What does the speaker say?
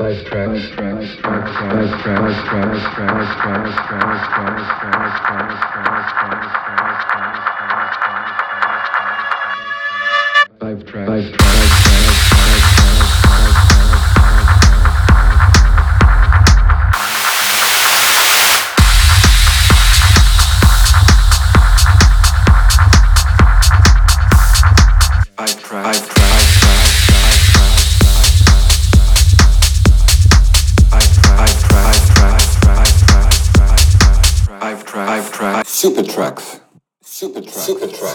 five tracks, tracks, tracks, tracks, tracks, tracks, tracks, tracks, tracks, tracks, tracks, tracks, Five tracks, five tracks, Five tracks, five tracks, five five tracks, five tracks, super tracks, super tracks, super tracks.